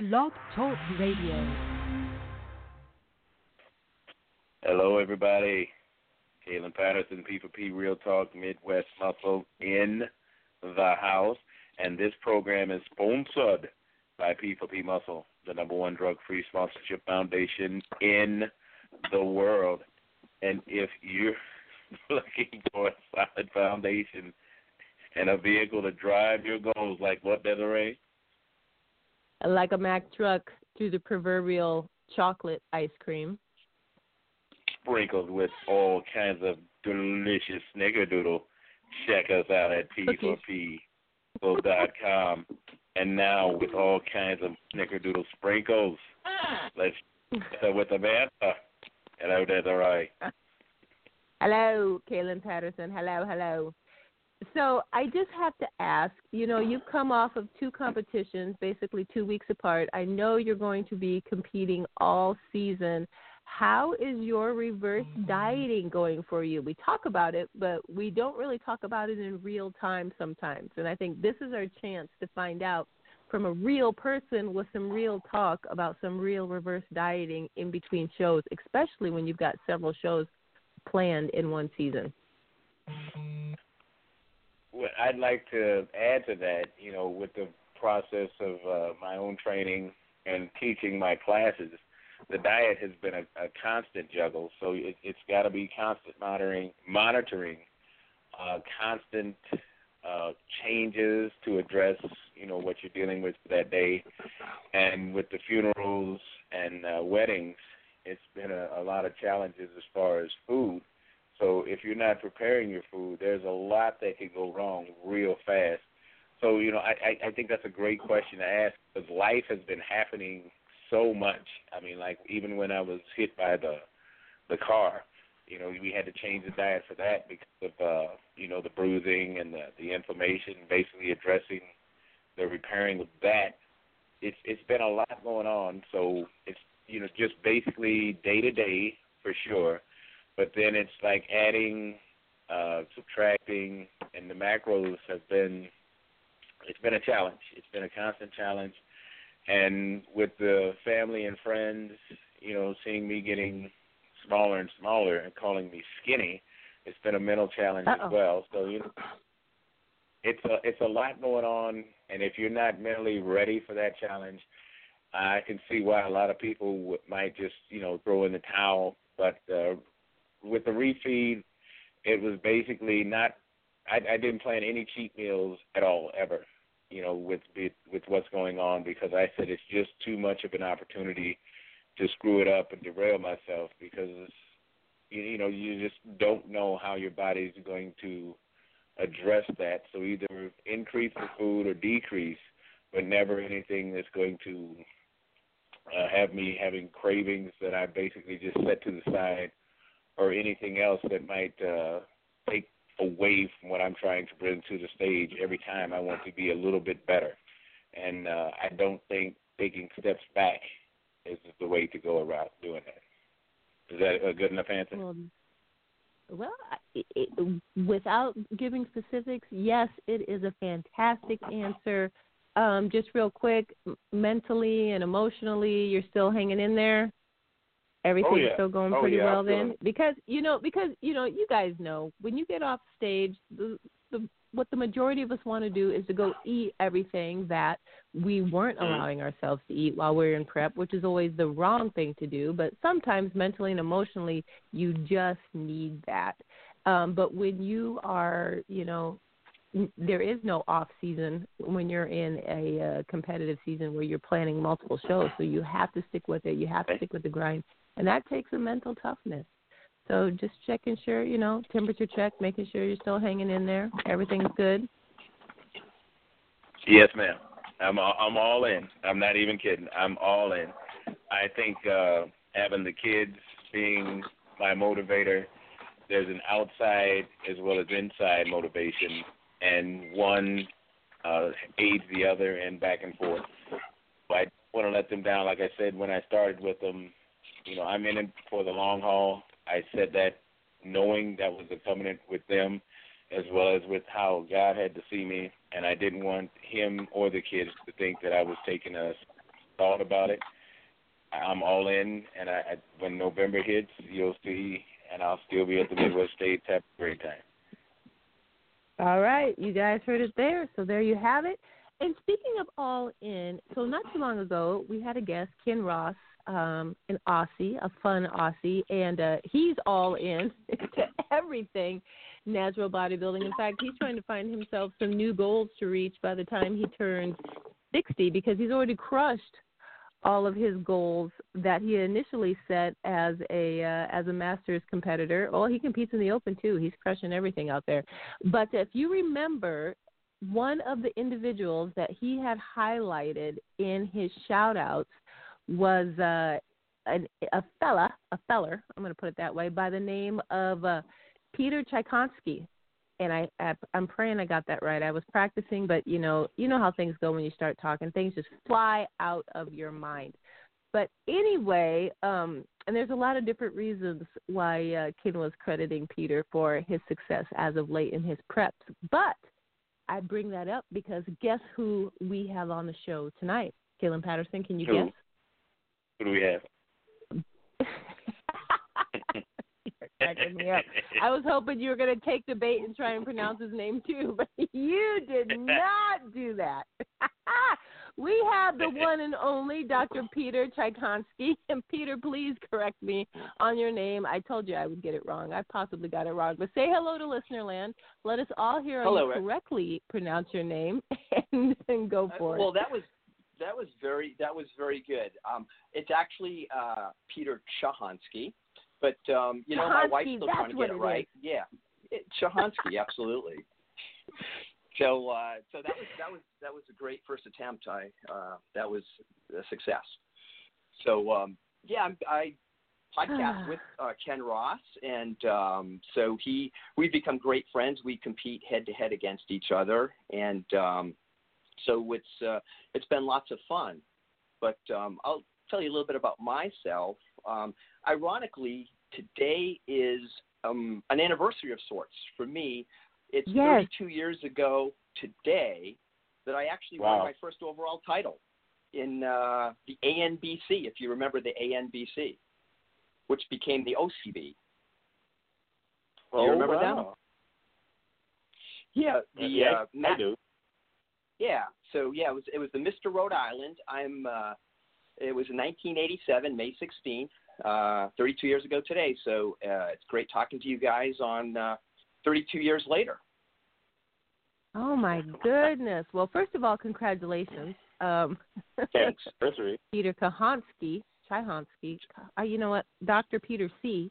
Blog Talk Radio. Hello, everybody. Kaelin Patterson, P4P Real Talk Midwest Muscle in the house. And this program is sponsored by P4P Muscle, the number one drug free sponsorship foundation in the world. And if you're looking for a solid foundation and a vehicle to drive your goals, like what, Desiree? Like a Mack truck through the proverbial chocolate ice cream. Sprinkled with all kinds of delicious snickerdoodle. Check us out at p4p.com. and now with all kinds of snickerdoodle sprinkles. Let's start with Amanda. Hello, Desiree. Hello, Kaelin Patterson. Hello, hello. So I just have to ask, you know, you've come off of two competitions, basically two weeks apart. I know you're going to be competing all season. How is your reverse mm-hmm. dieting going for you? We talk about it, but we don't really talk about it in real time sometimes. And I think this is our chance to find out from a real person with some real talk about some real reverse dieting in between shows, especially when you've got several shows planned in one season. What I'd like to add to that, you know, with the process of uh, my own training and teaching my classes, the diet has been a, a constant juggle. So it, it's got to be constant monitoring, monitoring, uh, constant uh, changes to address, you know, what you're dealing with that day, and with the funerals and uh, weddings, it's been a, a lot of challenges as far as food if you're not preparing your food, there's a lot that can go wrong real fast. So you know, I I, I think that's a great question to ask because life has been happening so much. I mean, like even when I was hit by the the car, you know, we had to change the diet for that because of uh, you know the bruising and the the inflammation. Basically, addressing the repairing of that. It's it's been a lot going on. So it's you know just basically day to day for sure but then it's like adding, uh, subtracting, and the macros have been it's been a challenge. It's been a constant challenge, and with the family and friends, you know, seeing me getting smaller and smaller and calling me skinny, it's been a mental challenge Uh-oh. as well. So you know, it's a it's a lot going on, and if you're not mentally ready for that challenge, I can see why a lot of people would, might just you know throw in the towel. But uh, with the refeed, it was basically not. I, I didn't plan any cheat meals at all ever. You know, with with what's going on because I said it's just too much of an opportunity to screw it up and derail myself because you, you know you just don't know how your body's going to address that. So either increase the food or decrease, but never anything that's going to uh, have me having cravings that I basically just set to the side or anything else that might uh, take away from what I'm trying to bring to the stage every time I want to be a little bit better. And uh, I don't think taking steps back is the way to go about doing that. Is that a good enough answer? Well, well it, it, without giving specifics, yes, it is a fantastic answer. Um, just real quick, mentally and emotionally, you're still hanging in there everything's oh, yeah. still going oh, pretty yeah, well then because you know because you know you guys know when you get off stage the the what the majority of us want to do is to go eat everything that we weren't mm-hmm. allowing ourselves to eat while we we're in prep, which is always the wrong thing to do. But sometimes mentally and emotionally, you just need that. Um, but when you are, you know, there is no off season when you're in a uh, competitive season where you're planning multiple shows. So you have to stick with it. You have to stick with the grind and that takes a mental toughness. So just checking sure, you know, temperature check, making sure you're still hanging in there, everything's good. Yes, ma'am. I'm all, I'm all in. I'm not even kidding. I'm all in. I think uh, having the kids being my motivator, there's an outside as well as inside motivation, and one uh, aids the other and back and forth. But I want to let them down. Like I said when I started with them, you know, I'm in it for the long haul. I said that knowing that was a covenant with them as well as with how God had to see me and I didn't want him or the kids to think that I was taking a thought about it. I'm all in, and I, I when November hits, you'll see, and I'll still be at the Midwest States. Have a great time. All right, you guys heard it there. So there you have it. And speaking of all in, so not too long ago we had a guest, Ken Ross, um, an Aussie, a fun Aussie, and uh, he's all in to everything natural bodybuilding. In fact, he's trying to find himself some new goals to reach by the time he turns 60 because he's already crushed all of his goals that he initially set as a uh, as a masters competitor. Well, he competes in the open too. He's crushing everything out there. But if you remember one of the individuals that he had highlighted in his shout outs was uh, an, a fella, a feller, I'm going to put it that way, by the name of uh, Peter Tchaikovsky. And I, I, I'm praying I got that right. I was practicing, but you know, you know how things go when you start talking. Things just fly out of your mind. But anyway, um, and there's a lot of different reasons why uh, Ken was crediting Peter for his success as of late in his preps. But I bring that up because guess who we have on the show tonight? Kaelin Patterson, can you who? guess? Who do we have? cracking me up. I was hoping you were going to take the bait and try and pronounce his name too, but you did not do that. we have the one and only Dr. Peter Tchaikovsky. And Peter, please correct me on your name. I told you I would get it wrong. I possibly got it wrong. But say hello to Listenerland. Let us all hear hello, you correctly pronounce your name and, and go uh, for it. Well, that was that was very that was very good. Um, it's actually uh, Peter Cichonski, but um, you know Cichonski, my wife's still trying to get it, it right. Is. Yeah, it, Cichonski, absolutely. So uh, so that was that was that was a great first attempt. I uh, that was a success. So um, yeah, I podcast with uh, Ken Ross, and um, so he we've become great friends. We compete head to head against each other, and um, so it's uh, it's been lots of fun. But um, I'll tell you a little bit about myself. Um, ironically, today is um, an anniversary of sorts for me. It's yes. 32 years ago today that I actually wow. won my first overall title in uh, the ANBC, if you remember the ANBC, which became the OCB. Do oh, you remember wow. them? Yeah, the yeah, uh, Matt, I do. Yeah, so yeah, it was it was the Mr. Rhode Island. I'm uh, it was in 1987, May 16th, uh, 32 years ago today. So uh, it's great talking to you guys on uh, 32 years later. Oh my goodness! Well, first of all, congratulations, um, Thanks, anniversary. Peter Kahansky, Chihonsky. Uh, you know what, Doctor Peter C.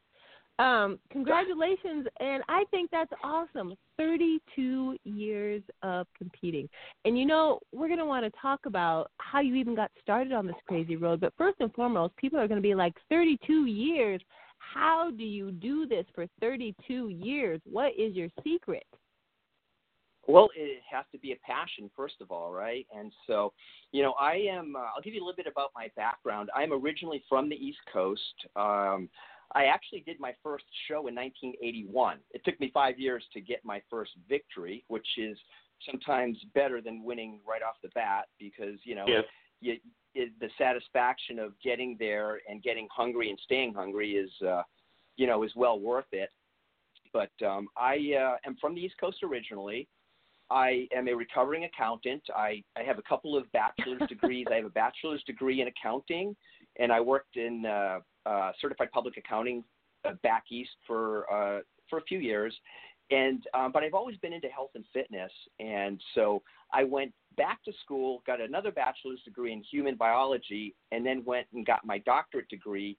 Um, congratulations, and I think that's awesome. 32 years of competing. And you know, we're going to want to talk about how you even got started on this crazy road. But first and foremost, people are going to be like, 32 years? How do you do this for 32 years? What is your secret? Well, it has to be a passion, first of all, right? And so, you know, I am, uh, I'll give you a little bit about my background. I'm originally from the East Coast. Um, I actually did my first show in 1981. It took me five years to get my first victory, which is sometimes better than winning right off the bat because you know yes. you, the satisfaction of getting there and getting hungry and staying hungry is uh, you know is well worth it. But um, I uh, am from the East Coast originally. I am a recovering accountant. I, I have a couple of bachelor's degrees. I have a bachelor's degree in accounting, and I worked in uh, uh, certified public accounting uh, back east for uh, for a few years, and um, but I've always been into health and fitness, and so I went back to school, got another bachelor's degree in human biology, and then went and got my doctorate degree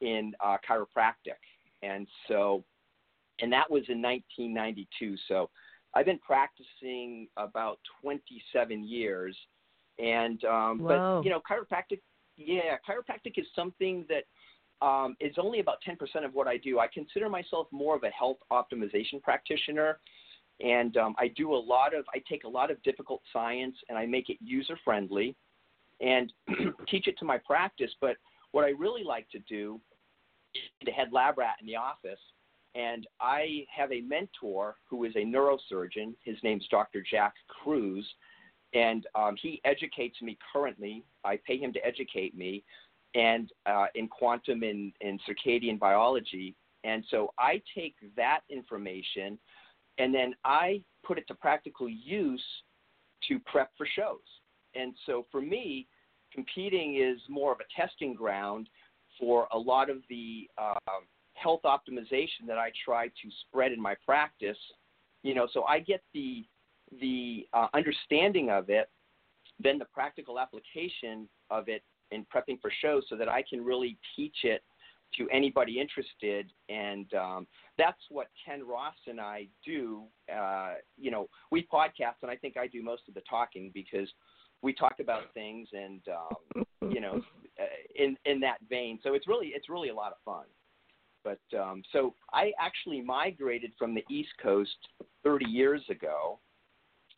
in uh, chiropractic, and so and that was in 1992. So I've been practicing about 27 years, and um, Whoa. but you know chiropractic, yeah, chiropractic is something that um, is only about 10% of what I do. I consider myself more of a health optimization practitioner. And um, I do a lot of, I take a lot of difficult science and I make it user friendly and teach it to my practice. But what I really like to do is to head lab rat in the office. And I have a mentor who is a neurosurgeon. His name's Dr. Jack Kruse. and um, he educates me currently. I pay him to educate me, and uh, in quantum and, and circadian biology. And so I take that information, and then I put it to practical use to prep for shows. And so for me, competing is more of a testing ground for a lot of the uh, health optimization that I try to spread in my practice. You know, so I get the the uh, understanding of it, then the practical application of it in prepping for shows, so that I can really teach it to anybody interested. And um, that's what Ken Ross and I do. Uh, you know, we podcast, and I think I do most of the talking because we talk about things and um, you know uh, in in that vein. So it's really it's really a lot of fun. But um, so I actually migrated from the East Coast 30 years ago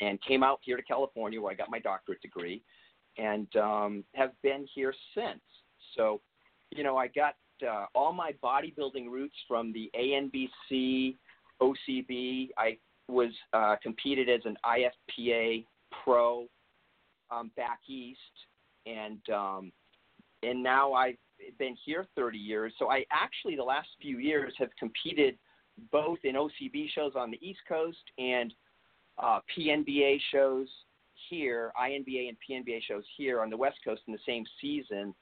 and came out here to California where I got my doctorate degree and um, have been here since. So, you know, I got uh, all my bodybuilding roots from the ANBC, OCB. I was uh, competed as an IFPA pro um, back east, and um, and now I've been here 30 years. So I actually the last few years have competed both in OCB shows on the East Coast and uh, PNBA shows here, INBA and PNBA shows here on the West Coast in the same season,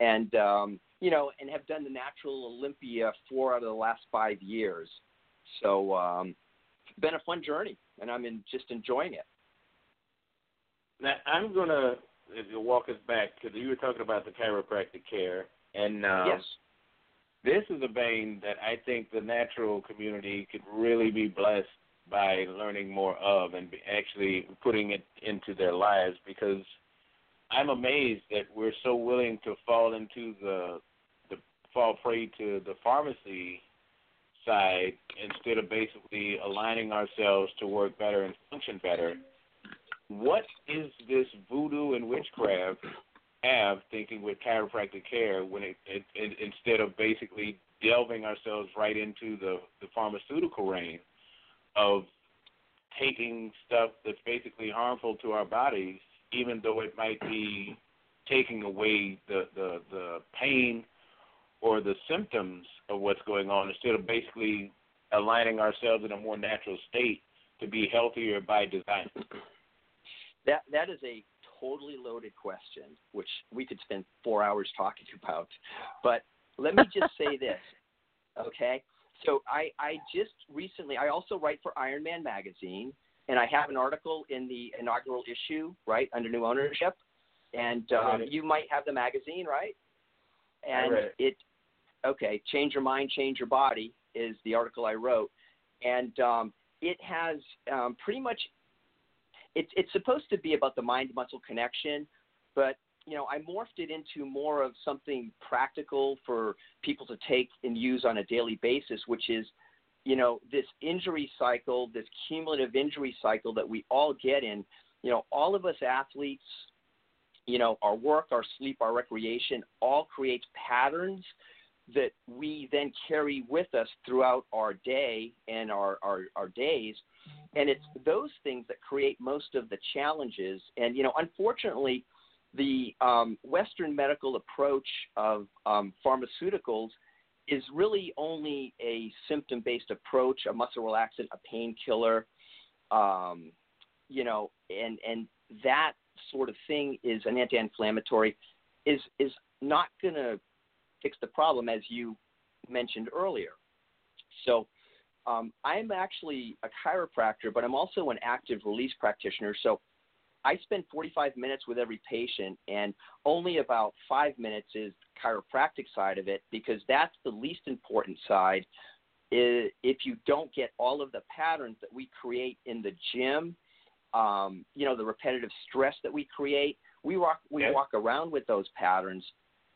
and um, you know, and have done the Natural Olympia four out of the last five years. So, um, been a fun journey, and I'm in, just enjoying it. Now I'm gonna walk us back because you were talking about the chiropractic care, and um, yes, this is a vein that I think the natural community could really be blessed by learning more of and actually putting it into their lives because I'm amazed that we're so willing to fall into the the fall prey to the pharmacy side instead of basically aligning ourselves to work better and function better. What is this voodoo and witchcraft have thinking with chiropractic care when it, it, it instead of basically delving ourselves right into the, the pharmaceutical range? Of taking stuff that's basically harmful to our bodies, even though it might be taking away the, the, the pain or the symptoms of what's going on, instead of basically aligning ourselves in a more natural state to be healthier by design? That that is a totally loaded question, which we could spend four hours talking about. But let me just say this, okay? So I, I just recently, I also write for Iron Man magazine, and I have an article in the inaugural issue, right, under new ownership. And um, you might have the magazine, right? And it. it, okay, change your mind, change your body is the article I wrote, and um, it has um, pretty much. It's it's supposed to be about the mind muscle connection, but you know, I morphed it into more of something practical for people to take and use on a daily basis, which is, you know, this injury cycle, this cumulative injury cycle that we all get in. You know, all of us athletes, you know, our work, our sleep, our recreation all creates patterns that we then carry with us throughout our day and our, our, our days. And it's those things that create most of the challenges. And, you know, unfortunately, the um, Western medical approach of um, pharmaceuticals is really only a symptom based approach, a muscle relaxant, a painkiller, um, you know, and, and that sort of thing is an anti inflammatory, is, is not going to fix the problem, as you mentioned earlier. So, um, I'm actually a chiropractor, but I'm also an active release practitioner. So, I spend 45 minutes with every patient, and only about five minutes is chiropractic side of it because that's the least important side. If you don't get all of the patterns that we create in the gym, um, you know, the repetitive stress that we create, we walk we walk around with those patterns,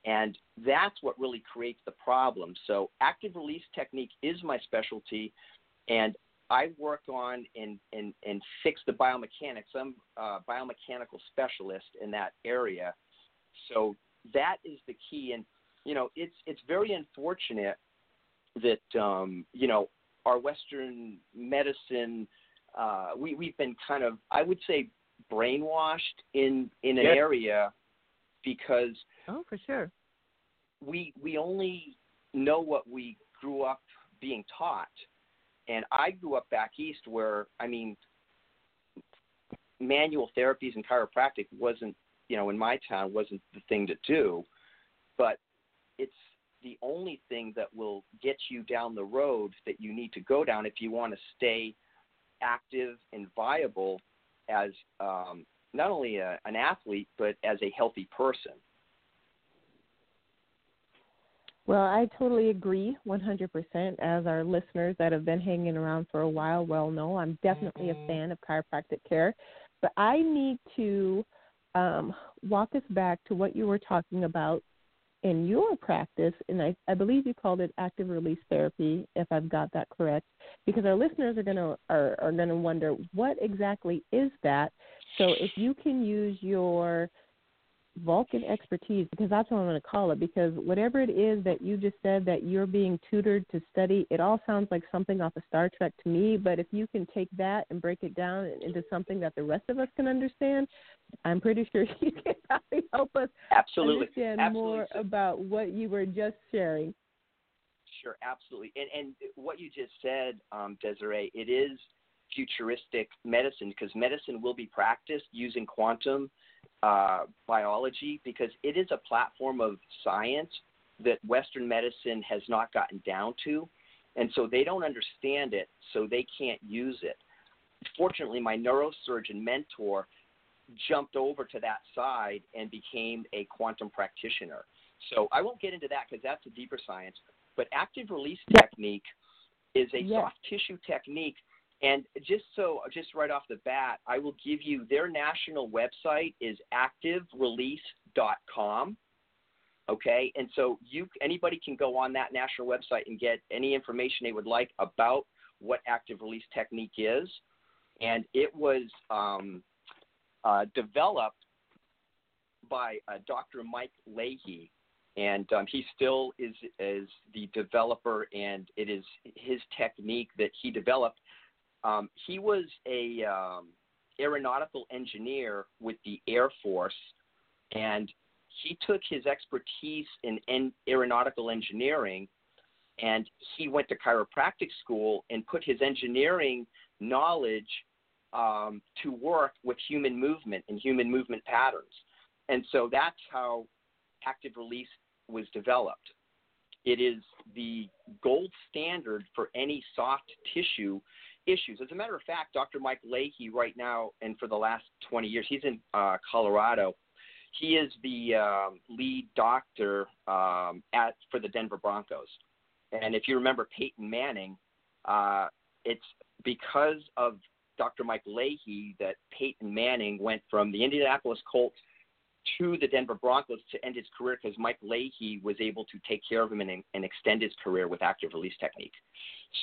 and that's what really creates the problem. So, active release technique is my specialty, and I work on and, and, and fix the biomechanics. I'm a biomechanical specialist in that area. So that is the key. And, you know, it's, it's very unfortunate that, um, you know, our Western medicine, uh, we, we've been kind of, I would say, brainwashed in in an Yes. area because Oh, for sure. we we only know what we grew up being taught and i grew up back east where i mean manual therapies and chiropractic wasn't you know in my town wasn't the thing to do. But it's the only thing that will get you down the road that you need to go down if you want to stay active and viable as um, not only a, an athlete but as a healthy person Well, I totally agree 100%. As our listeners that have been hanging around for a while well know, I'm definitely a fan of chiropractic care. But I need to um, walk us back to what you were talking about in your practice, and I, I believe you called it active release therapy, if I've got that correct, because our listeners are going to are, are going to wonder what exactly is that. So if you can use your Vulcan expertise, because that's what I'm going to call it, because whatever it is that you just said that you're being tutored to study, it all sounds like something off of Star Trek to me. But if you can take that and break it down into something that the rest of us can understand, I'm pretty sure you can probably help us absolutely understand absolutely more about what you were just sharing. Sure, absolutely. And and what you just said, um, Desiree, it is futuristic medicine because medicine will be practiced using quantum uh, biology because it is a platform of science that Western medicine has not gotten down to, and so they don't understand it, so they can't use it. Fortunately, my neurosurgeon mentor jumped over to that side and became a quantum practitioner. So I won't get into that because that's a deeper science. But active release Yeah. technique is a Yeah. soft tissue technique. And just so, just right off the bat, I will give you their national website is activerelease.com. Okay, and so you anybody can go on that national website and get any information they would like about what active release technique is, and it was um, uh, developed by uh, Dr. Mike Leahy, and um, he still is is the developer, and it is his technique that he developed. Um, he was a um, aeronautical engineer with the Air Force, and he took his expertise in en- aeronautical engineering, and he went to chiropractic school and put his engineering knowledge um, to work with human movement and human movement patterns. And so that's how active release was developed. It is the gold standard for any soft tissue issues. As a matter of fact, Dr. Mike Leahy, right now, and for the last 20 years, he's in uh, Colorado. He is the um, lead doctor um, at for the Denver Broncos. And if you remember Peyton Manning, uh, it's because of Dr. Mike Leahy that Peyton Manning went from the Indianapolis Colts to the Denver Broncos to end his career because Mike Leahy was able to take care of him and, and extend his career with active release technique.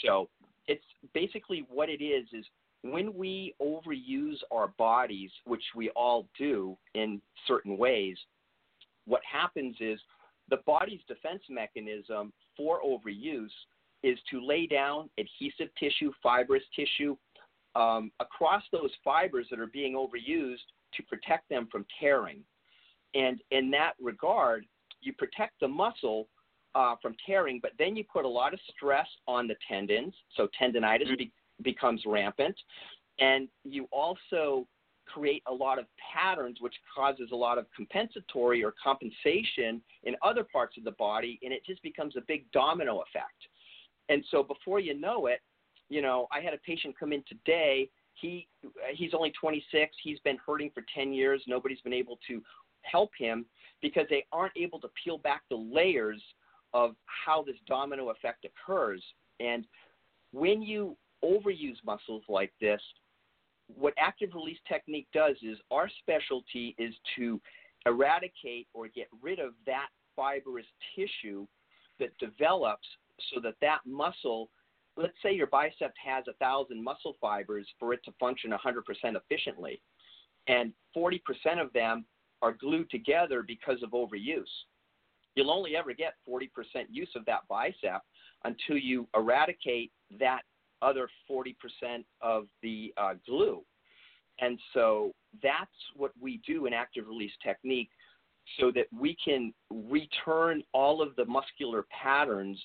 So it's basically what it is is when we overuse our bodies, which we all do in certain ways, what happens is the body's defense mechanism for overuse is to lay down adhesive tissue, fibrous tissue um, across those fibers that are being overused to protect them from tearing. And in that regard, you protect the muscle uh, from tearing, but then you put a lot of stress on the tendons, so tendonitis be- becomes rampant, and you also create a lot of patterns, which causes a lot of compensatory or compensation in other parts of the body, and it just becomes a big domino effect. And so before you know it, you know, I had a patient come in today. He he's only 26. He's been hurting for 10 years. Nobody's been able to help him because they aren't able to peel back the layers of how this domino effect occurs. And when you overuse muscles like this, what active release technique does is our specialty is to eradicate or get rid of that fibrous tissue that develops so that that muscle let's say your bicep has a thousand muscle fibers for it to function 100% efficiently and 40% of them are glued together because of overuse you'll only ever get 40% use of that bicep until you eradicate that other 40% of the uh, glue. And so that's what we do in active release technique so that we can return all of the muscular patterns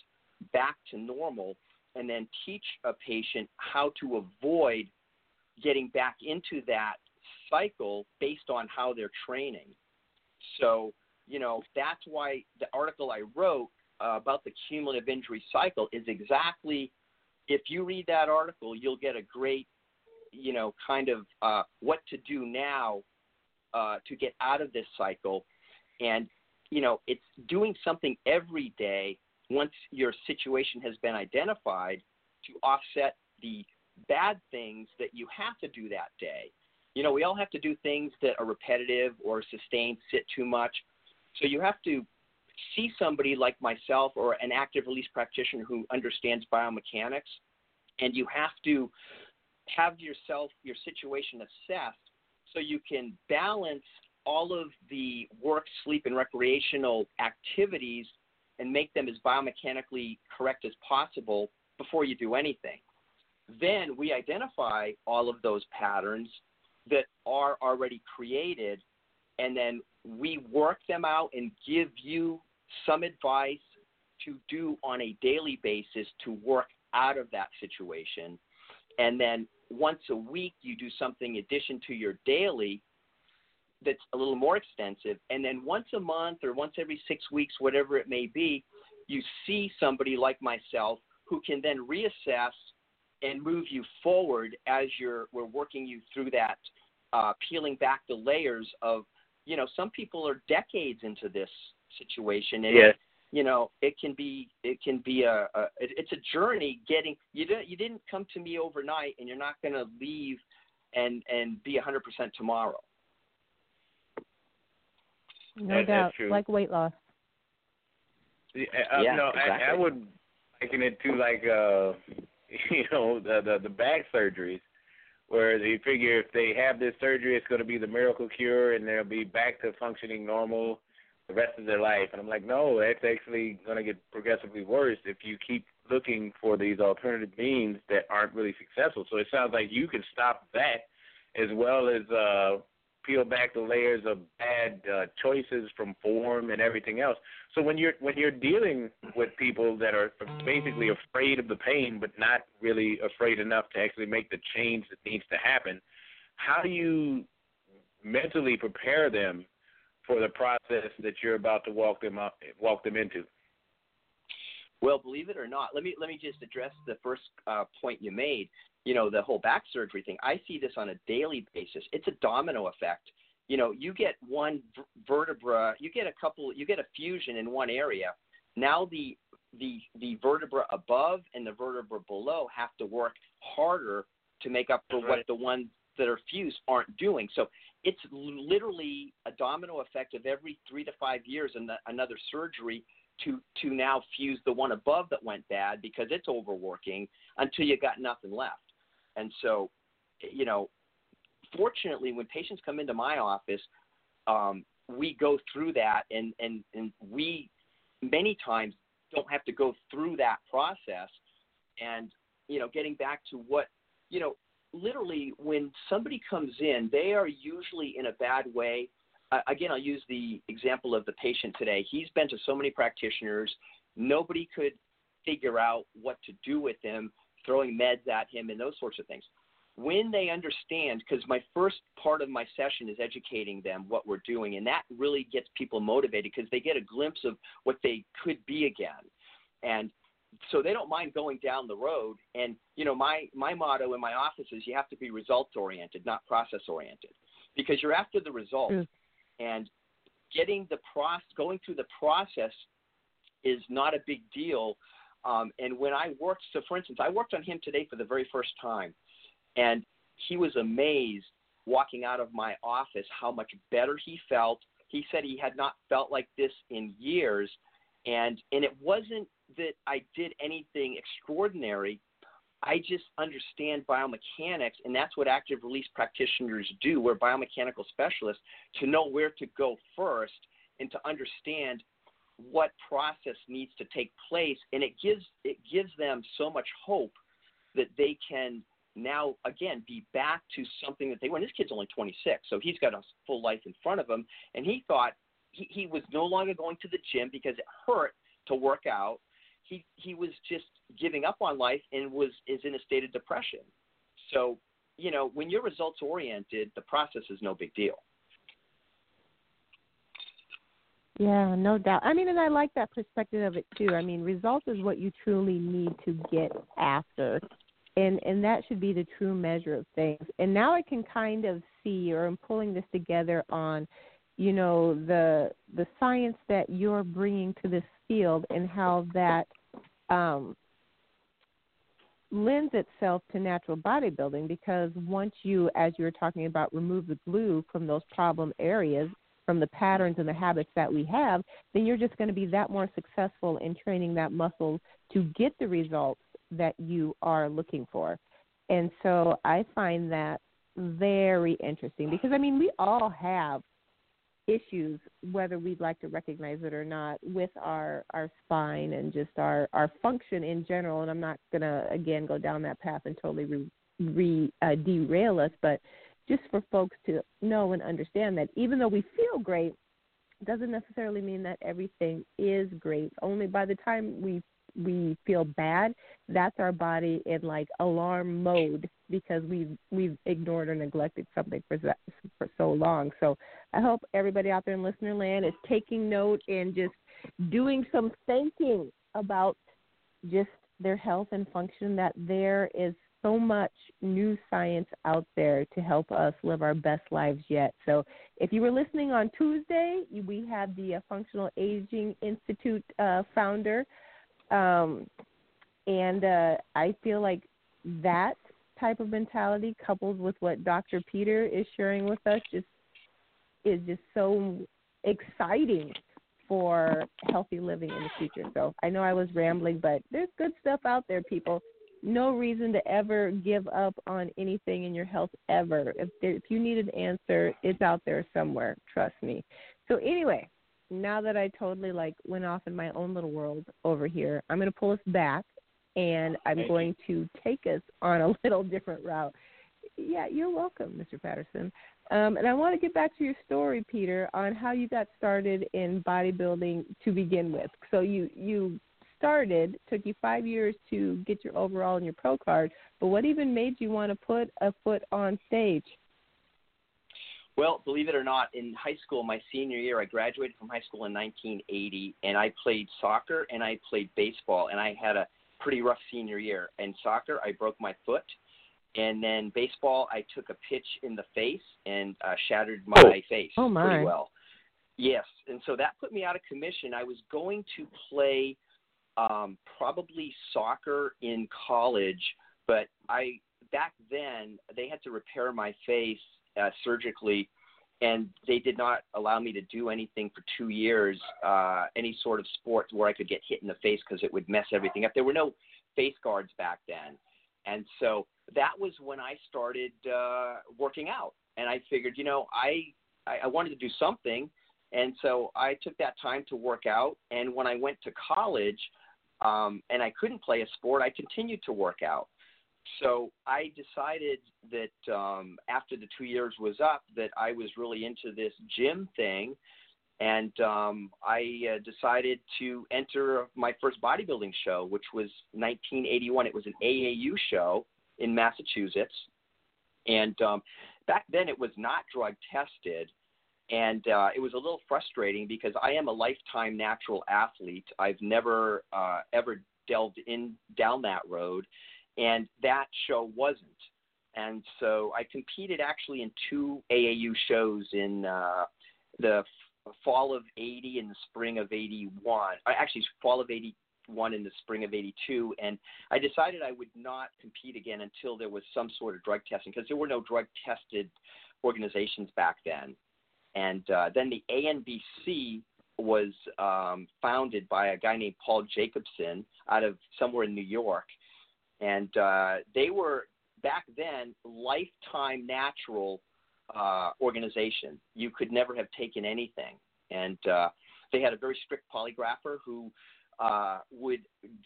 back to normal and then teach a patient how to avoid getting back into that cycle based on how they're training. So, you know, that's why the article I wrote uh, about the cumulative injury cycle is exactly if you read that article, you'll get a great, you know, kind of uh, what to do now uh, to get out of this cycle. And, you know, it's doing something every day once your situation has been identified to offset the bad things that you have to do that day. You know, we all have to do things that are repetitive or sustained, sit too much. So you have to see somebody like myself or an active release practitioner who understands biomechanics, and you have to have yourself, your situation assessed so you can balance all of the work, sleep, and recreational activities and make them as biomechanically correct as possible before you do anything. Then we identify all of those patterns that are already created, and then we work them out and give you some advice to do on a daily basis to work out of that situation. And then once a week, you do something in addition to your daily that's a little more extensive. And then once a month or once every six weeks, whatever it may be, you see somebody like myself who can then reassess and move you forward as you're we're working you through that uh, peeling back the layers of you know some people are decades into this situation and yes. you know it can be it can be a, a it, it's a journey getting you didn't you didn't come to me overnight and you're not going to leave and and be 100% tomorrow no That- doubt true. like weight loss Yeah, uh, Yeah, no, exactly. I, I would liken it to like uh, you know, the, the the back surgeries, where they figure if they have this surgery, it's going to be the miracle cure, and they'll be back to functioning normal the rest of their life. And I'm like, no, that's actually going to get progressively worse if you keep looking for these alternative means that aren't really successful. So it sounds like you can stop that as well as uh, peel back the layers of bad uh, choices from form and everything else. So when you're when you're dealing with people that are basically afraid of the pain but not really afraid enough to actually make the change that needs to happen, how do you mentally prepare them for the process that you're about to walk them up, walk them into? Well, believe it or not, let me let me just address the first uh, point you made. You know, the whole back surgery thing. I see this on a daily basis. It's a domino effect. You know, you get one v- vertebra, you get a couple, you get a fusion in one area. Now the the the vertebra above and the vertebra below have to work harder to make up for That's what the ones that are fused aren't doing. So it's literally a domino effect of every three to five years and another surgery to to now fuse the one above that went bad because it's overworking until you got nothing left. And so, you know, fortunately, when patients come into my office, um, we go through that, and and and we many times don't have to go through that process. And you know, getting back to what you know, literally when somebody comes in, they are usually in a bad way uh, again, I'll use the example of the patient today. He's been to so many practitioners. Nobody could figure out what to do with him, throwing meds at him, and those sorts of things. When they understand, because my first part of my session is educating them what we're doing, and that really gets people motivated because they get a glimpse of what they could be again. And so they don't mind going down the road. And, you know, my, my motto in my office is you have to be results oriented, not process oriented, because you're after the result Mm. and getting the process, going through the process is not a big deal. Um, and when I worked, so for instance, I worked on him today for the very first time, and he was amazed walking out of my office how much better he felt. He said he had not felt like this in years, and and it wasn't that I did anything extraordinary. I just understand biomechanics, and that's what active release practitioners do. We're biomechanical specialists to know where to go first and to understand what process needs to take place, and it gives it gives them so much hope that they can now again be back to something that they want. This kid's only 26, so he's got a full life in front of him. And he thought he, he was no longer going to the gym because it hurt to work out. He he was just giving up on life and was is in a state of depression. So you know when you're results oriented, the process is no big deal. Yeah, no doubt. I mean, and I like that perspective of it too. I mean, results is what you truly need to get after, and and that should be the true measure of things. And now I can kind of see, or I'm pulling this together on, you know, the the science that you're bringing to this field and how that um, lends itself to natural bodybuilding because once you, as you were talking about, remove the glue from those problem areas, from the patterns and the habits that we have, then you're just going to be that more successful in training that muscle to get the results that you are looking for. And so I find that very interesting because I mean we all have issues whether we'd like to recognize it or not with our our spine and just our our function in general and I'm not going to again go down that path and totally re, re uh, derail us but just for folks to know and understand that even though we feel great, doesn't necessarily mean that everything is great. Only by the time we we feel bad, that's our body in like alarm mode because we've we've ignored or neglected something for for so long. So I hope everybody out there in listener land is taking note and just doing some thinking about just their health and function. That there is so much new science out there to help us live our best lives yet. So, if you were listening on Tuesday, we had the uh, Functional Aging Institute uh, founder, um, and uh, I feel like that type of mentality, coupled with what Dr. Peter is sharing with us, just is just so exciting for healthy living in the future. So I know I was rambling, but there's good stuff out there, people no reason to ever give up on anything in your health ever. If there, if you need an answer, it's out there somewhere. Trust me. So anyway, now that I totally like went off in my own little world over here, I'm going to pull us back, and I'm Thank going you. to take us on a little different route. Yeah, you're welcome, Mr. Patterson. Um, and I want to get back to your story, Peter, on how you got started in bodybuilding to begin with. So you you started took you five years to get your overall and your pro card, but what even made you want to put a foot on stage? Well, believe it or not, in high school, my senior year, I graduated from high school in 1980, and I played soccer and I played baseball, and I had a pretty rough senior year. In soccer, I broke my foot, and then baseball, I took a pitch in the face and uh, shattered my oh. face oh my. pretty well. Yes, and so that put me out of commission. I was going to play um, probably soccer in college, but I back then they had to repair my face uh, surgically, and they did not allow me to do anything for two years, uh, any sort of sport where I could get hit in the face because it would mess everything up. There were no face guards back then, and so that was when I started uh, working out, and I figured, you know, I I, I wanted to do something. And so I took that time to work out. And when I went to college, um, and I couldn't play a sport, I continued to work out. So I decided that um, after the two years was up, that I was really into this gym thing, and um, I uh, decided to enter my first bodybuilding show, which was 1981. It was an AAU show in Massachusetts, and um, back then it was not drug tested and uh, it was a little frustrating because I am a lifetime natural athlete. I've never uh, ever delved in down that road, and that show wasn't. And so I competed actually in two AAU shows in uh, the f- fall of '80 and the spring of '81. Uh, actually, fall of '81 in the spring of '82, and I decided I would not compete again until there was some sort of drug testing because there were no drug tested organizations back then. And uh, then the ANBC was um, founded by a guy named Paul Jacobson out of somewhere in New York. And uh, they were back then lifetime natural uh, organization. You could never have taken anything. And uh, they had a very strict polygrapher who uh, would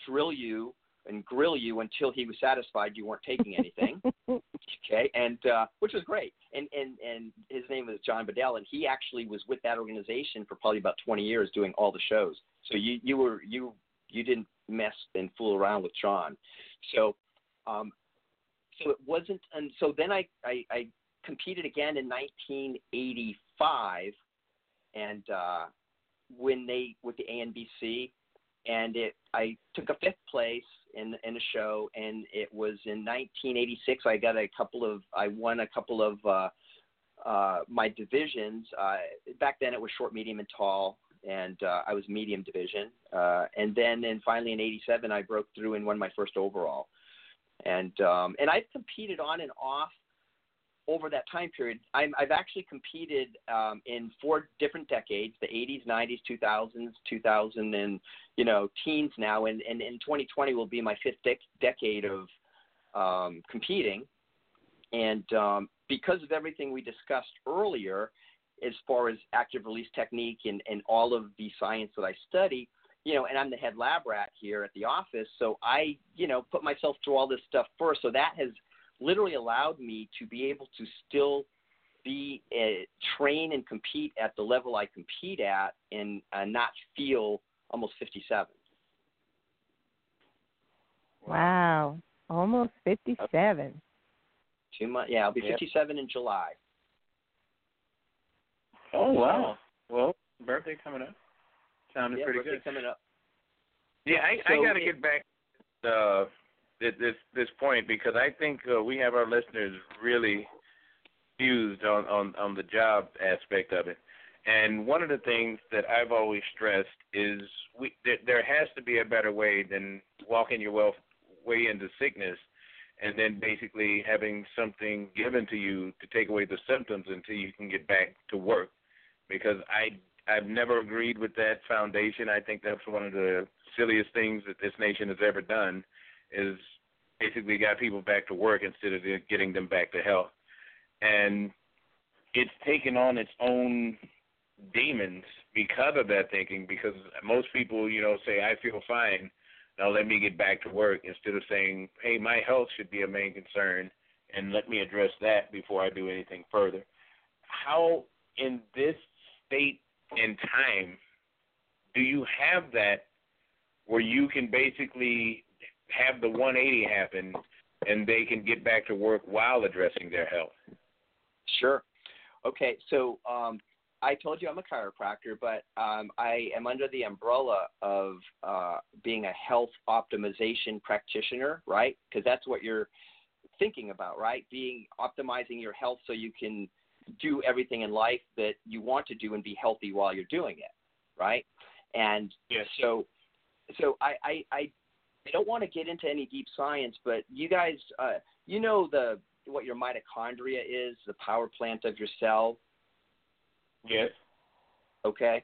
drill you and grill you until he was satisfied you weren't taking anything. okay, and uh, which was great. And and and his name was John Bedell, and he actually was with that organization for probably about 20 years doing all the shows. So you you were you you didn't mess and fool around with John. So um, so it wasn't, and so then I I, I competed again in 1985, and uh, when they with the ANBC, and it I took a fifth place in in a show, and it was in 1986. I got a couple of I won a couple of uh, uh, my divisions. Uh, back then it was short, medium, and tall, and uh, I was medium division. Uh, and then and finally in '87 I broke through and won my first overall. And um, and I've competed on and off over that time period, i have actually competed um, in four different decades: the 80s, 90s, 2000s, 2000, and you know, teens now. And, and in 2020 will be my fifth dec- decade of um, competing. And um, because of everything we discussed earlier, as far as active release technique and, and all of the science that I study, you know, and I'm the head lab rat here at the office, so I, you know, put myself through all this stuff first. So that has literally allowed me to be able to still be a, train and compete at the level I compete at and uh, not feel almost 57. Wow, almost 57. Two months. Yeah, I'll be 57 in July. Oh wow! Well, birthday coming up. Sounded yeah, pretty birthday good. coming up. Yeah, I, So I got to get back uh, at this this point because I think uh, we have our listeners really fused on, on on the job aspect of it. And one of the things that I've always stressed is we there, there has to be a better way than walking your wealth way into sickness and then basically having something given to you to take away the symptoms until you can get back to work. Because I I've never agreed with that foundation. I think that's one of the silliest things that this nation has ever done is basically got people back to work instead of getting them back to health. And it's taken on its own demons because of that thinking because most people, you know, say I feel fine, now let me get back to work instead of saying, "Hey, my health should be a main concern and let me address that before I do anything further." How in this state and time do you have that where you can basically have the 180 happen and they can get back to work while addressing their health? Sure. Okay, so um, I told you I'm a chiropractor, but um, I am under the umbrella of uh, being a health optimization practitioner, right? Because that's what you're thinking about, right? Being optimizing your health so you can do everything in life that you want to do and be healthy while you're doing it, right? And Yes. so, so I, I, I, I don't want to get into any deep science, but you guys, uh, you know the what your mitochondria is, the power plant of your cell, Yes. okay.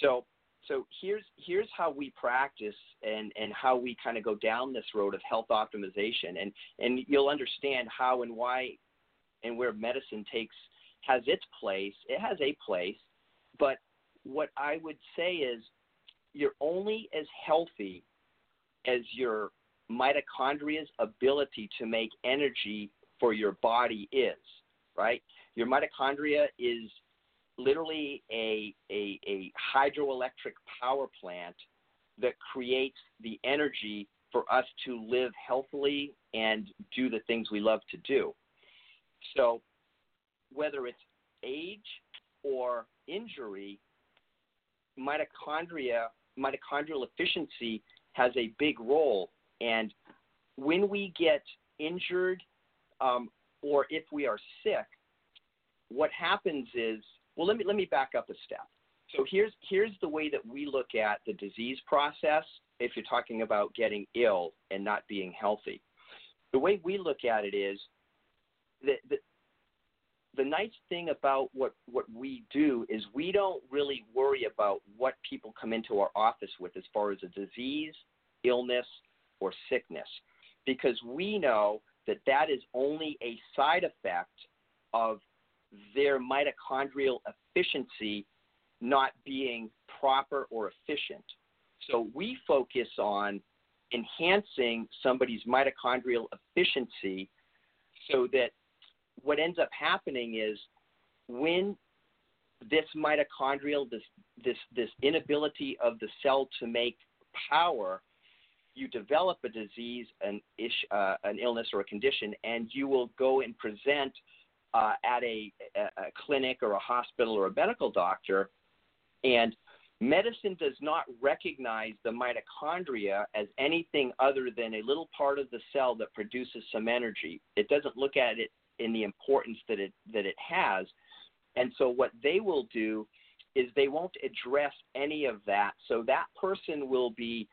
So so here's here's how we practice and and how we kind of go down this road of health optimization. And and you'll understand how and why and where medicine takes has its place. It has a place. But what i would say is you're only as healthy as your mitochondria's ability to make energy for your body is right your mitochondria is literally a, a, a hydroelectric power plant that creates the energy for us to live healthily and do the things we love to do. So, whether it's age or injury, mitochondria, mitochondrial efficiency has a big role. And when we get injured um, or if we are sick, what happens is well let me let me back up a step so here's here's the way that we look at the disease process if you're talking about getting ill and not being healthy the way we look at it is that the, the nice thing about what what we do is we don't really worry about what people come into our office with as far as a disease illness or sickness because we know that that is only a side effect of their mitochondrial efficiency not being proper or efficient. So we focus on enhancing somebody's mitochondrial efficiency so that what ends up happening is when this mitochondrial this this this inability of the cell to make power you develop a disease an ish uh, an illness or a condition and you will go and present uh, at a, a clinic or a hospital or a medical doctor and medicine does not recognize the mitochondria as anything other than a little part of the cell that produces some energy. It doesn't look at it in the importance that it that it has and so what they will do is they won't address any of that. So that person will be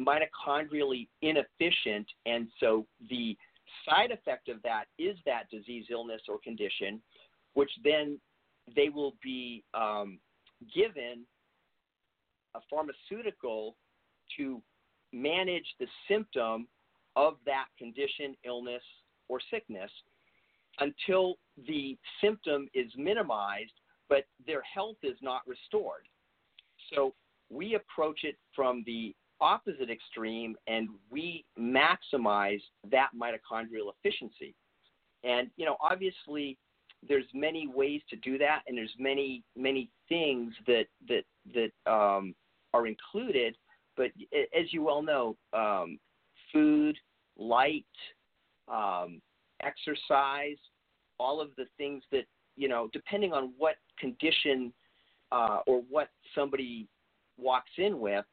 mitochondrially inefficient. And so the side effect of that is that disease, illness, or condition, which then they will be um, given a pharmaceutical to manage the symptom of that condition, illness, or sickness until the symptom is minimized, but their health is not restored. So we approach it from the opposite extreme and we maximize that mitochondrial efficiency. And you know, obviously there's many ways to do that and there's many many things that that that um, are included, but as you well know, um, food, light, um, exercise, all of the things that you know, depending on what condition uh, or what somebody walks in with,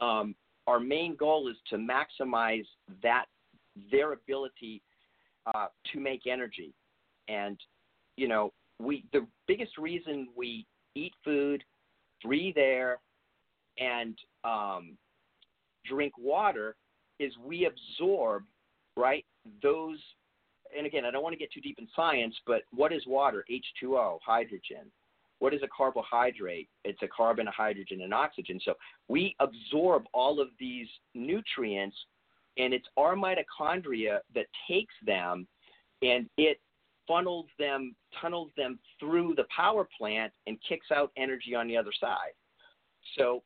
um, our main goal is to maximize that their ability uh, to make energy. And you know, we the biggest reason we eat food, breathe air, and um, drink water is we absorb right those and again, I don't want to get too deep in science, but what is water? H2O, hydrogen. What is a carbohydrate? It's a carbon, a hydrogen, and oxygen. So we absorb all of these nutrients, and it's our mitochondria that takes them and it funnels them, tunnels them through the power plant and kicks out energy on the other side. So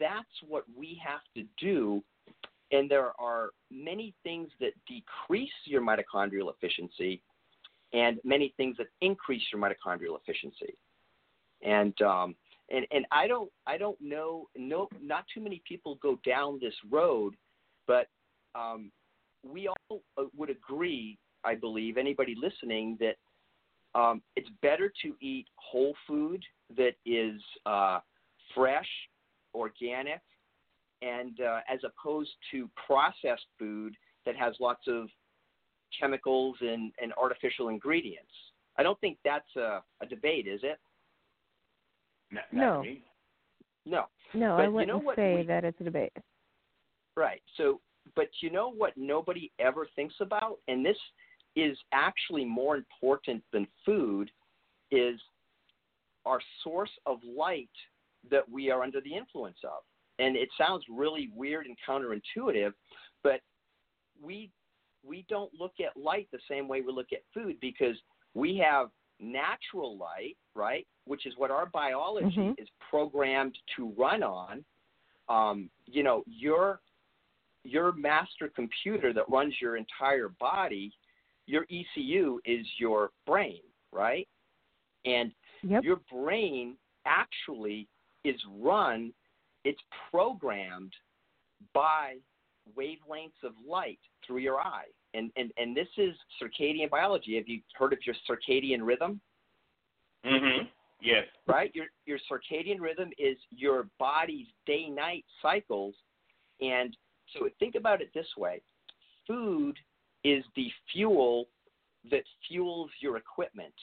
that's what we have to do and there are many things that decrease your mitochondrial efficiency and many things that increase your mitochondrial efficiency. And um, and and I don't I don't know no not too many people go down this road, but um, we all uh, would agree, I believe, anybody listening that um, it's better to eat whole food that is uh, fresh, organic, and uh, as opposed to processed food that has lots of chemicals and, and artificial ingredients. I don't think that's a, a debate, is it? Not, not no. No. No, but I wouldn't you know say we, that it's a debate. Right. So, but you know what nobody ever thinks about, and this is actually more important than food, is our source of light that we are under the influence of and it sounds really weird and counterintuitive, but we we don't look at light the same way we look at food because we have natural light, right, which is what our biology mm-hmm. is programmed to run on. Um, you know, your your master computer that runs your entire body, your ECU is your brain, right? And yep. your brain actually is run it's programmed by wavelengths of light through your eye. And, and, and this is circadian biology. Have you heard of your circadian rhythm? Mm-hmm. Yes. Right? Your, your circadian rhythm is your body's day night cycles. And so think about it this way food is the fuel that fuels your equipment.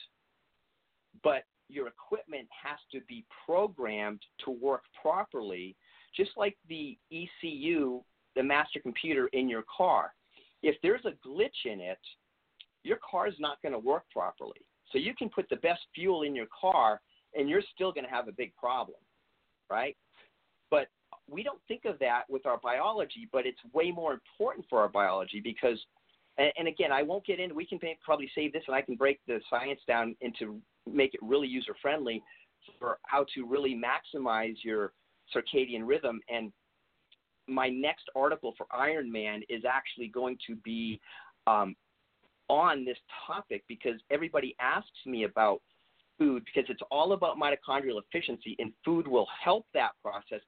But your equipment has to be programmed to work properly, just like the ECU, the master computer in your car. If there's a glitch in it, your car is not going to work properly. So you can put the best fuel in your car and you're still going to have a big problem, right? But we don't think of that with our biology, but it's way more important for our biology because and, again, I won't get into. We can probably save this, and I can break the science down into make it really user friendly for how to really maximize your circadian rhythm. And my next article for Iron Man is actually going to be um, on this topic because everybody asks me about food because it's all about mitochondrial efficiency, and food will help that process.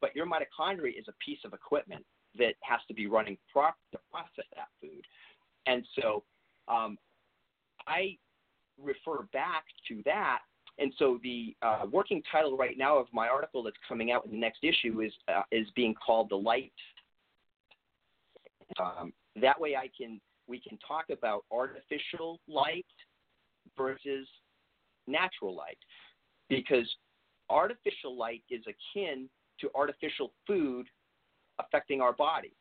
But your mitochondria is a piece of equipment that has to be running proper to process that food. And so um, I refer back to that. And so the uh, working title right now of my article that's coming out in the next issue is uh, is being called the light. Um, that way, I can we can talk about artificial light versus natural light, because artificial light is akin to artificial food affecting our body.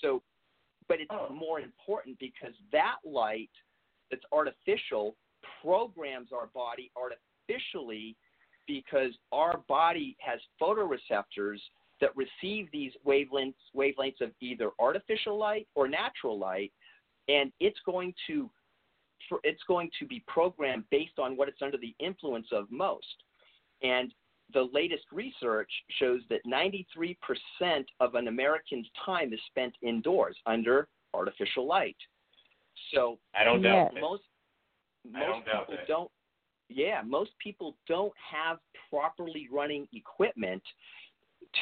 So, but it's oh. more important because that light that's artificial programs our body artificially because our body has photoreceptors that receive these wavelengths wavelengths of either artificial light or natural light and it's going to it's going to be programmed based on what it's under the influence of most. And the latest research shows that 93% of an American's time is spent indoors under artificial light. So I don't doubt most most don't people don't yeah, most people don't have properly running equipment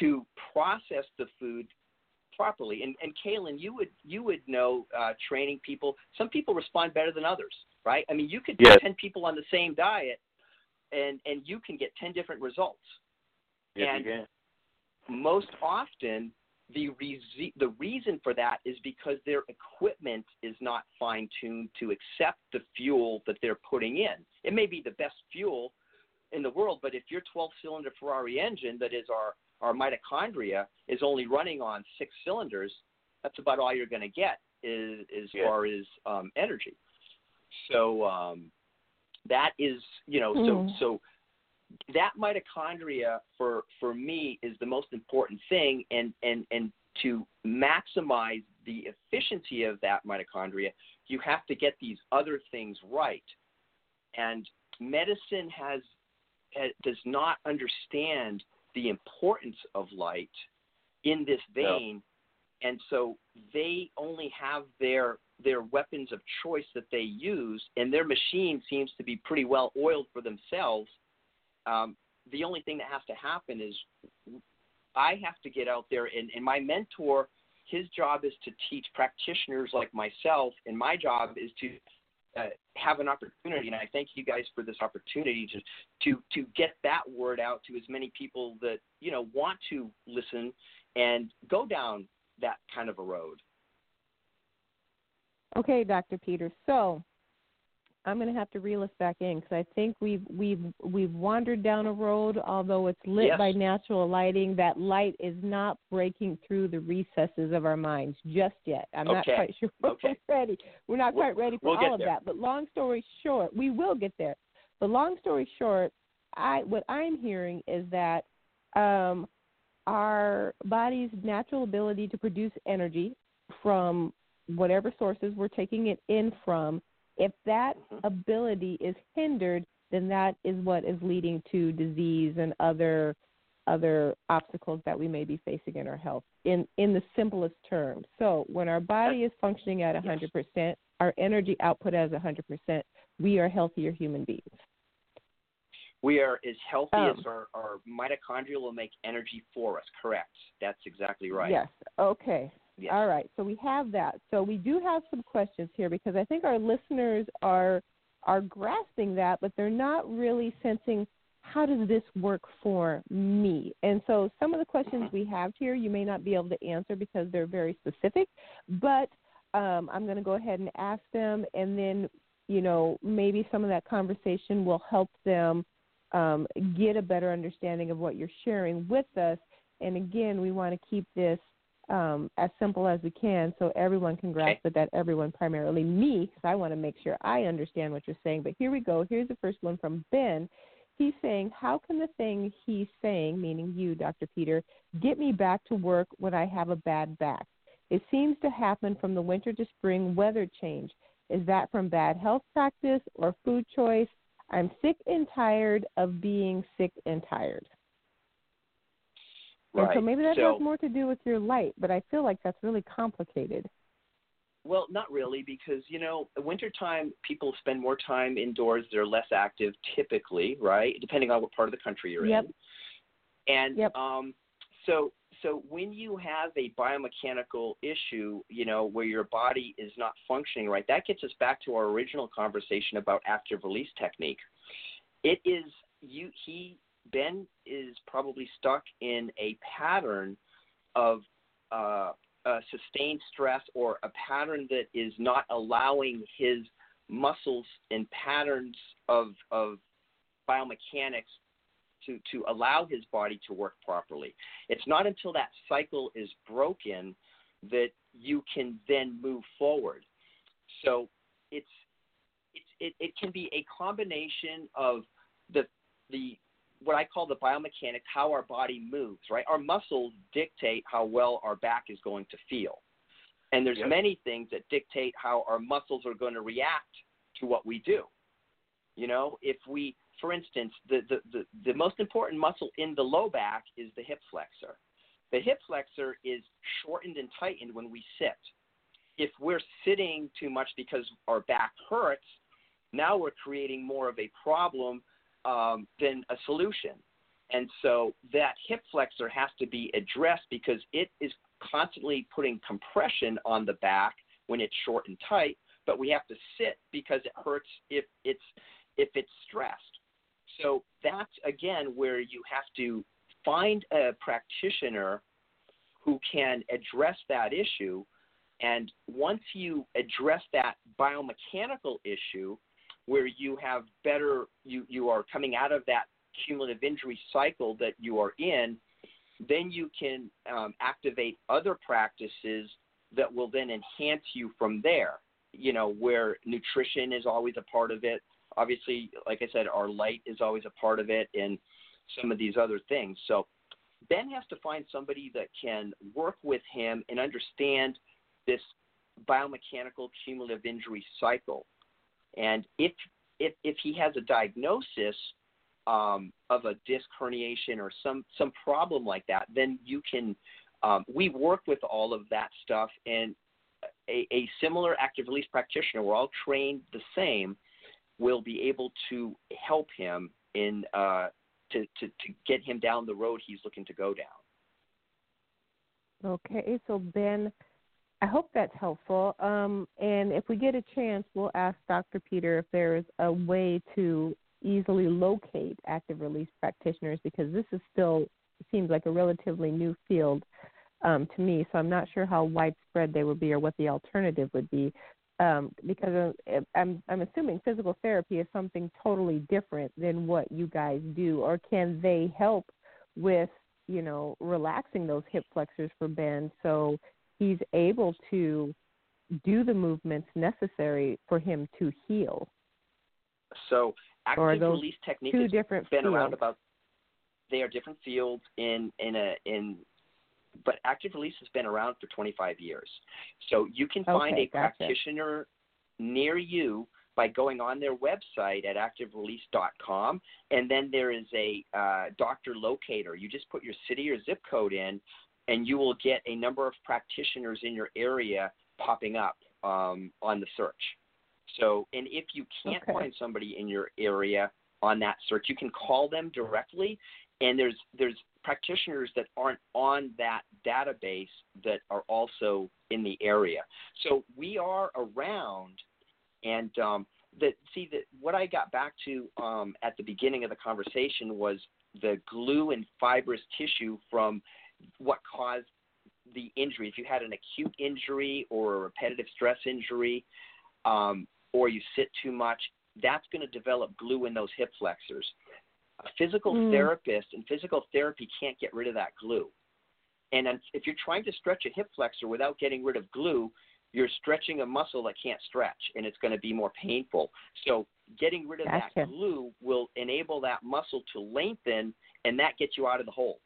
to process the food properly. And and Kaelin, you would you would know uh, training people. Some people respond better than others, right? I mean, you could yes. put ten people on the same diet, and and you can get ten different results. Yes, and you can. most often, the re- the reason for that is because their equipment is not fine tuned to accept the fuel that they're putting in. It may be the best fuel in the world, but if your 12 cylinder Ferrari engine that is our our mitochondria is only running on six cylinders, that's about all you're going to get is, as yeah. far as um, energy. So um, that is, you know, mm. so Hmm. so that mitochondria for for me is the most important thing, and and and to maximize the efficiency of that mitochondria, you have to get these other things right. And medicine has, has does not understand the importance of light in this vein, no. and so they only have their their weapons of choice that they use, and their machine seems to be pretty well oiled for themselves. Um, the only thing that has to happen is I have to get out there, and, and my mentor, his job is to teach practitioners like myself, and my job is to uh, have an opportunity, and I thank you guys for this opportunity to to to get that word out to as many people that you know want to listen and go down that kind of a road. Okay, Dr. Peters. So I'm going to have to reel us back in because I think we've we've we've wandered down a road. Although it's lit yes. by natural lighting, that light is not breaking through the recesses of our minds just yet. I'm okay. not quite sure we're okay. ready. We're not we'll, quite ready for we'll all of there. that. But long story short, we will get there. But long story short, I what I'm hearing is that um, our body's natural ability to produce energy from whatever sources we're taking it in from if that mm-hmm. ability is hindered, then that is what is leading to disease and other other obstacles that we may be facing in our health in in the simplest terms. So, when our body is functioning at 100%, our energy output as 100%, we are healthier human beings. We are as healthy um, as our, our mitochondria will make energy for us. Correct. That's exactly right. Yes. Okay. Yes. All right. So we have that. So we do have some questions here because I think our listeners are are grasping that, but they're not really sensing how does this work for me? And so some of the questions we have here you may not be able to answer because they're very specific, but um, I'm going to go ahead and ask them, and then you know maybe some of that conversation will help them um, get a better understanding of what you're sharing with us. And again, we want to keep this um, as simple as we can so everyone can grasp okay. it, that everyone, primarily me, because I want to make sure I understand what you're saying. But here we go. Here's the first one from Ben. He's saying, How can the thing he's saying, meaning you, Dr. Peter, get me back to work when I have a bad back? It seems to happen from the winter to spring weather change. Is that from bad health practice or food choice? I'm sick and tired of being sick and tired. And so maybe that So- has more to do with your light, but I feel like that's really complicated. Well, not really, because you know, wintertime people spend more time indoors. They're less active, typically, right? Depending on what part of the country you're Yep. in. And Yep. um, so, so when you have a biomechanical issue, you know, where your body is not functioning right, that gets us back to our original conversation about active release technique. It is you. He Ben is probably stuck in a pattern of uh, uh, sustained stress or a pattern that is not allowing his muscles and patterns of of biomechanics to to allow his body to work properly. It's not until that cycle is broken that you can then move forward. So it's it's it, it can be a combination of the the what I call the biomechanics, how our body moves, right? Our muscles dictate how well our back is going to feel. And there's Yep. many things that dictate how our muscles are going to react to what we do. You know, if we, for instance, the, the, the, the most important muscle in the low back is the hip flexor. The hip flexor is shortened and tightened when we sit. If we're sitting too much because our back hurts, now we're creating more of a problem um, than a solution. And so that hip flexor has to be addressed because it is constantly putting compression on the back when it's short and tight, but we have to sit because it hurts if it's if it's stressed. So that's again where you have to find a practitioner who can address that issue and once you address that biomechanical issue where you have better you you are coming out of that cumulative injury cycle that you are in then you can um, activate other practices that will then enhance you from there you know where nutrition is always a part of it. Obviously like i said our light is always a part of it and some of these other things. So ben has to find somebody that can work with him and understand this biomechanical cumulative injury cycle and if if if he has a diagnosis um, of a disc herniation or some some problem like that, then you can. Um, we work with all of that stuff, and a, a similar active release practitioner, we're all trained the same, will be able to help him in uh, to, to to get him down the road he's looking to go down. Okay, so Ben, I hope that's helpful. Um, and if we get a chance, we'll ask Dr. Peter if there is a way to easily locate active release practitioners because this is still seems like a relatively new field um, to me. So I'm not sure how widespread they would be or what the alternative would be. Um, because uh, I'm I'm assuming physical therapy is something totally different than what you guys do, or can they help with you know relaxing those hip flexors for Ben so he's able to do the movements necessary for him to heal? So active release technique Two different been fields. around about they are different fields in in a in but active release has been around for 25 years so you can find Okay, a gotcha. practitioner near you by going on their website at activerelease.com and then there is a uh, doctor locator you just put your city or zip code in and you will get a number of practitioners in your area popping up um, on the search so and if you can't Okay. find somebody in your area on that search you can call them directly and there's there's practitioners that aren't on that database that are also in the area. So we are around, and um, the see that what I got back to um, at the beginning of the conversation was the glue and fibrous tissue from what caused the injury. If you had an acute injury or a repetitive stress injury, um, or you sit too much, that's going to develop glue in those hip flexors. A physical Mm. therapist and physical therapy can't get rid of that glue. And if you're trying to stretch a hip flexor without getting rid of glue, you're stretching a muscle that can't stretch, and it's going to be more painful. So getting rid of Gotcha. that glue will enable that muscle to lengthen, and that gets you out of the hole.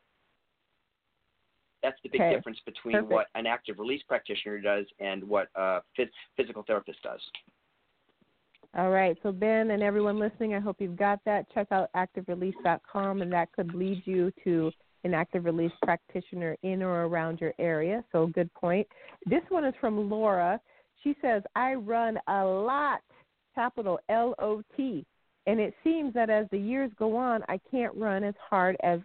That's the big Okay. difference between Perfect. what an active release practitioner does and what a phys- physical therapist does. All right. So, Ben and everyone listening, I hope you've got that. Check out activerelease.com, and that could lead you to an active release practitioner in or around your area. So, good point. This one is from Laura. She says, I run a lot, capital L O T. And it seems that as the years go on, I can't run as hard as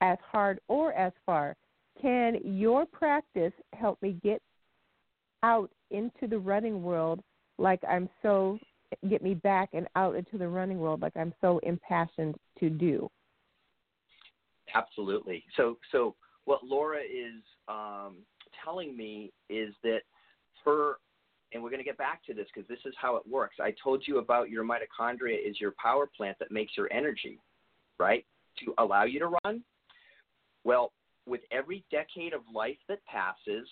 as hard or as far. Can your practice help me get out into the running world like I'm so get me back and out into the running world like I'm so impassioned to do? Absolutely. So so what Laura is um, telling me is that her and we're going to get back to this because this is how it works. I told you about your mitochondria is your power plant that makes your energy, right? To allow you to run. Well, with every decade of life that passes,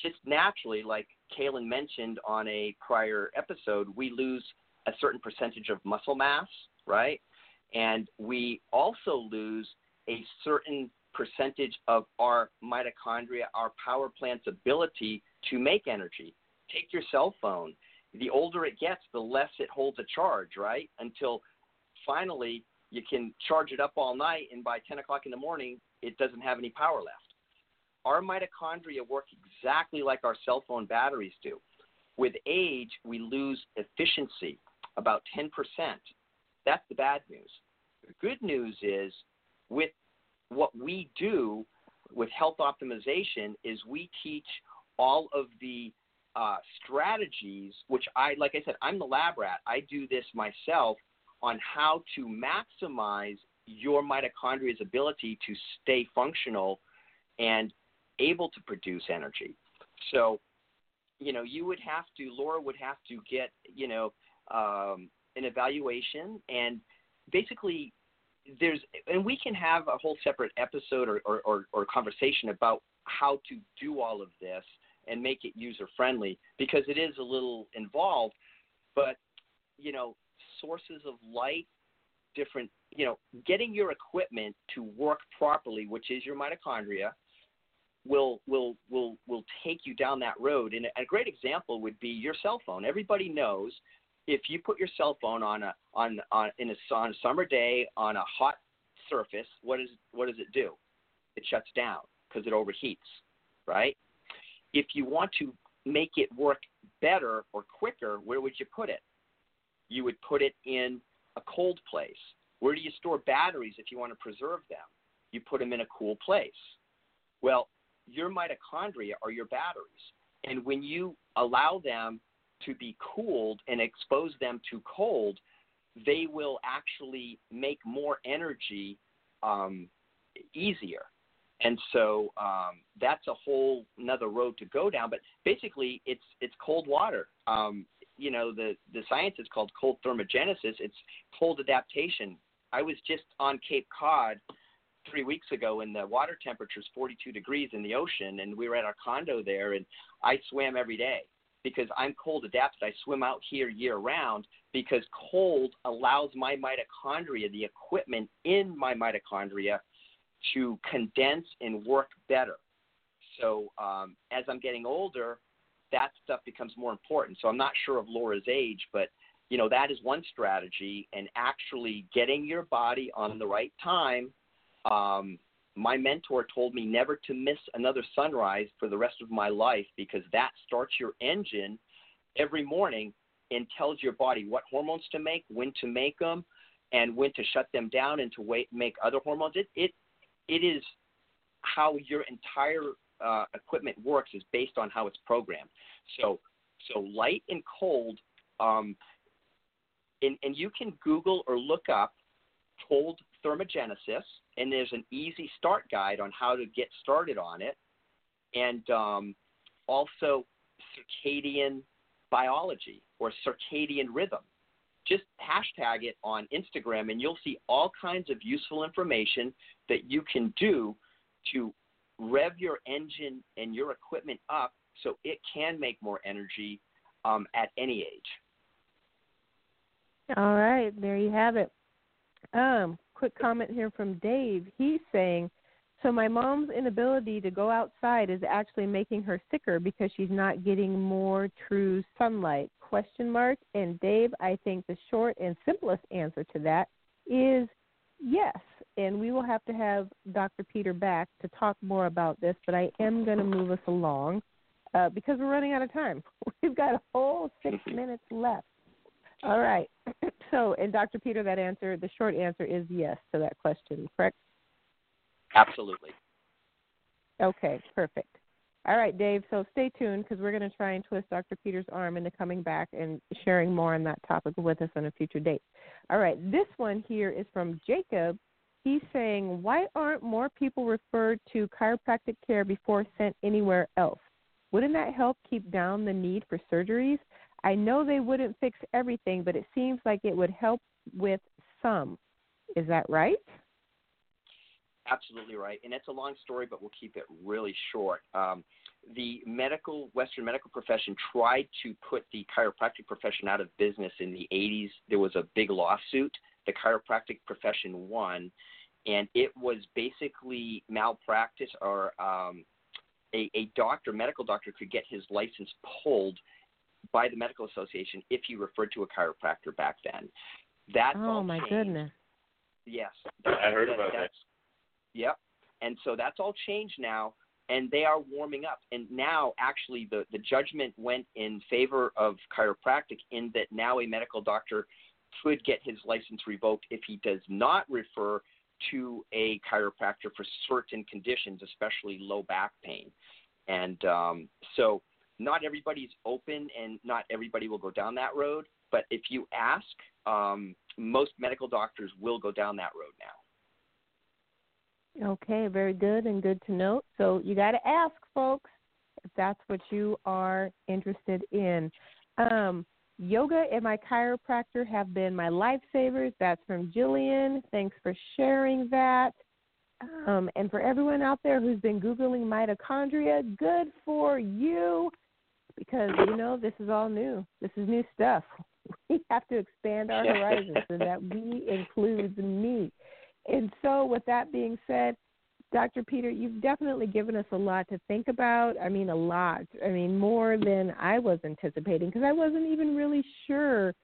just naturally, like Kaelin mentioned on a prior episode, we lose a certain percentage of muscle mass, right? And we also lose a certain percentage of our mitochondria, our power plant's ability to make energy. Take your cell phone. The older it gets, the less it holds a charge, right? Until finally you can charge it up all night, and by 10 o'clock in the morning, it doesn't have any power left. Our mitochondria work exactly like our cell phone batteries do. With age, we lose efficiency about 10%. That's the bad news. The good news is with what we do with health optimization is we teach all of the uh, strategies, which I, like I said, I'm the lab rat. I do this myself on how to maximize your mitochondria's ability to stay functional and able to produce energy. So, you know, you would have to, Laura would have to get, you know, um, an evaluation and basically there's, and we can have a whole separate episode or, or, or, or conversation about how to do all of this and make it user friendly because it is a little involved, but, you know, sources of light, different, you know, getting your equipment to work properly, which is your mitochondria, will will will will take you down that road. And a great example would be your cell phone. Everybody knows if you put your cell phone on a on on in a, on a summer day on a hot surface, what is what does it do? It shuts down because it overheats, right? If you want to make it work better or quicker, where would you put it? You would put it in a cold place. Where do you store batteries if you want to preserve them? You put them in a cool place. Well, your mitochondria are your batteries. And when you allow them to be cooled and expose them to cold, they will actually make more energy um, easier. And so um, that's a whole another road to go down. But basically, it's it's cold water. Um, you know, the the science is called cold thermogenesis. It's cold adaptation. I was just on Cape Cod three weeks ago and the water temperature is 42 degrees in the ocean and we were at our condo there and I swam every day because I'm cold adapted. I swim out here year round because cold allows my mitochondria, the equipment in my mitochondria, to condense and work better. So um, as I'm getting older, that stuff becomes more important. So I'm not sure of Laura's age, but you know that is one strategy, and actually getting your body on the right time um, my mentor told me never to miss another sunrise for the rest of my life because that starts your engine every morning and tells your body what hormones to make, when to make them, and when to shut them down and to wait, make other hormones. It it it is how your entire uh, equipment works is based on how it's programmed. So so light and cold, um, and and you can Google or look up cold thermogenesis and there's an easy start guide on how to get started on it, and um, also circadian biology or circadian rhythm. Just hashtag it on Instagram, and you'll see all kinds of useful information that you can do to rev your engine and your equipment up so it can make more energy um, at any age. All right, there you have it. Um, quick comment here from Dave. He's saying, so my mom's inability to go outside is actually making her sicker because she's not getting more true sunlight. Question mark. And Dave, I think the short and simplest answer to that is yes. and we will have to have Dr. Peter back to talk more about this, but I am going to move us along uh, because we're running out of time. We've got a whole six minutes left. All right. So, and Dr. Peter, that answer, the short answer is yes to that question, correct? Absolutely. Okay, perfect. All right, Dave. So stay tuned because we're going to try and twist Dr. Peter's arm into coming back and sharing more on that topic with us on a future date. All right, this one here is from Jacob. He's saying, Why aren't more people referred to chiropractic care before sent anywhere else? Wouldn't that help keep down the need for surgeries? I know they wouldn't fix everything, but it seems like it would help with some. Is that right? Absolutely right. And it's a long story, but we'll keep it really short. Um, the medical Western medical profession tried to put the chiropractic profession out of business in the 80s. There was a big lawsuit. The chiropractic profession won, and it was basically malpractice or um, a, a doctor, medical doctor, could get his license pulled by the medical association if he referred to a chiropractor back then. That's oh all my changed. goodness. Yes, I heard about that. that's, Yep. And so that's all changed now, and they are warming up. And now, actually, the, the judgment went in favor of chiropractic in that now a medical doctor could get his license revoked if he does not refer to a chiropractor for certain conditions, especially low back pain. And um, so, not everybody's open, and not everybody will go down that road. But if you ask, um, most medical doctors will go down that road now. Okay, very good and good to note. So you got to ask, folks, if that's what you are interested in. Um, yoga and my chiropractor have been my lifesavers. That's from Jillian. Thanks for sharing that. Um, and for everyone out there who's been Googling mitochondria, good for you because, you know, this is all new. This is new stuff. We have to expand our horizons, and that we includes me. And so, with that being said, Dr. Peter, you've definitely given us a lot to think about. I mean, a lot. I mean, more than I was anticipating because I wasn't even really sure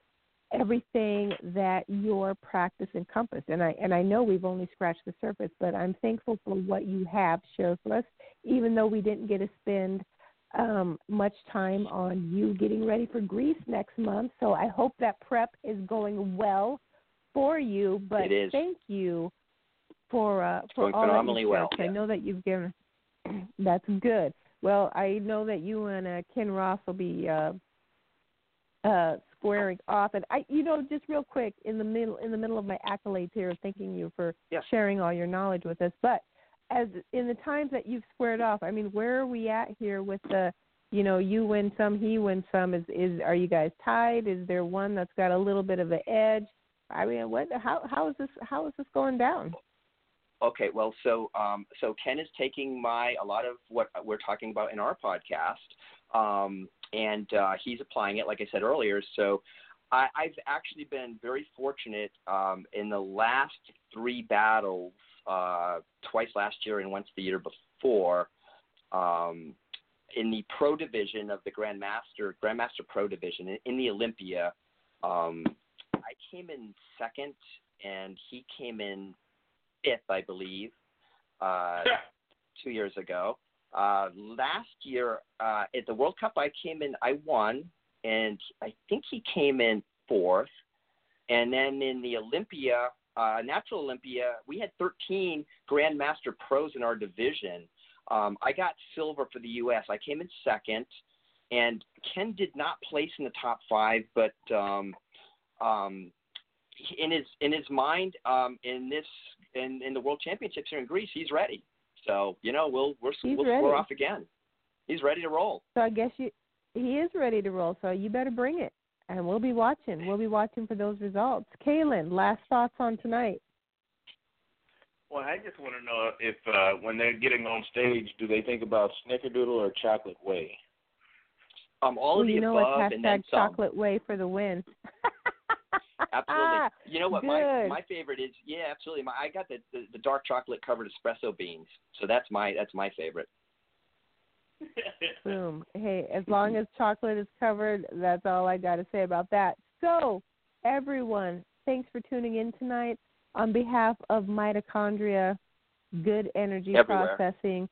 everything that your practice encompassed. And I and I know we've only scratched the surface, but I'm thankful for what you have shared with us, even though we didn't get to spend um, much time on you getting ready for Greece next month. So I hope that prep is going well for you. But thank you for uh, for all that phenomenally you well. I know that you've given. That's good. Well, I know that you and uh, Ken Ross will be uh, uh, squaring off, and I, you know, just real quick in the middle in the middle of my accolades here, thanking you for Yes. sharing all your knowledge with us. But as in the times that you've squared off, I mean, where are we at here with the, you know, you win some, he wins some? Is is are you guys tied? Is there one that's got a little bit of an edge? I mean, what? How how is this? How is this going down? Okay, well, so um, so Ken is taking my a lot of what we're talking about in our podcast, um, and uh, he's applying it, like I said earlier. So I, I've actually been very fortunate um, in the last three battles, uh, twice last year and once the year before, um, in the pro division of the Grandmaster Grandmaster Pro division in, in the Olympia. Um, I came in second, and he came in fifth, I believe, uh, two years ago. Uh, last year uh, at the World Cup, I came in, I won, and I think he came in fourth. And then in the Olympia, uh, Natural Olympia, we had 13 Grandmaster pros in our division. Um, I got silver for the U.S. I came in second, and Ken did not place in the top five, but um, um, in his in his mind, um, in this in in the World Championships here in Greece, he's ready. So you know, we'll we're, He's we'll ready. score off again. He's ready to roll. So I guess you he is ready to roll. So you better bring it, and we'll be watching. We'll be watching for those results. Kaelin, last thoughts on tonight? Well, I just want to know if uh, when they're getting on stage, do they think about Snickerdoodle or Chocolate Whey? Um, all well, of the you know above what? and then Hashtag some. chocolate whey for the win. Absolutely. You know what? My my favorite is yeah, absolutely. My, I got the, the the dark chocolate covered espresso beans. So that's my that's my favorite. Boom. Hey, as long as chocolate is covered, that's all I got to say about that. So, everyone, thanks for tuning in tonight. on behalf of mitochondria, good energy Everywhere. processing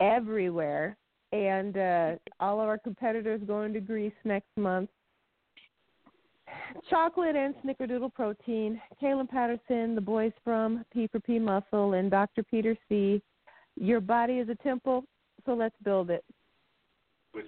everywhere, and uh, all of our competitors going to Greece next month. Chocolate and Snickerdoodle Protein, Kaelin Patterson, the boys from P for P Muscle, and Dr. Peter C. Your body is a temple, so let's build it. With.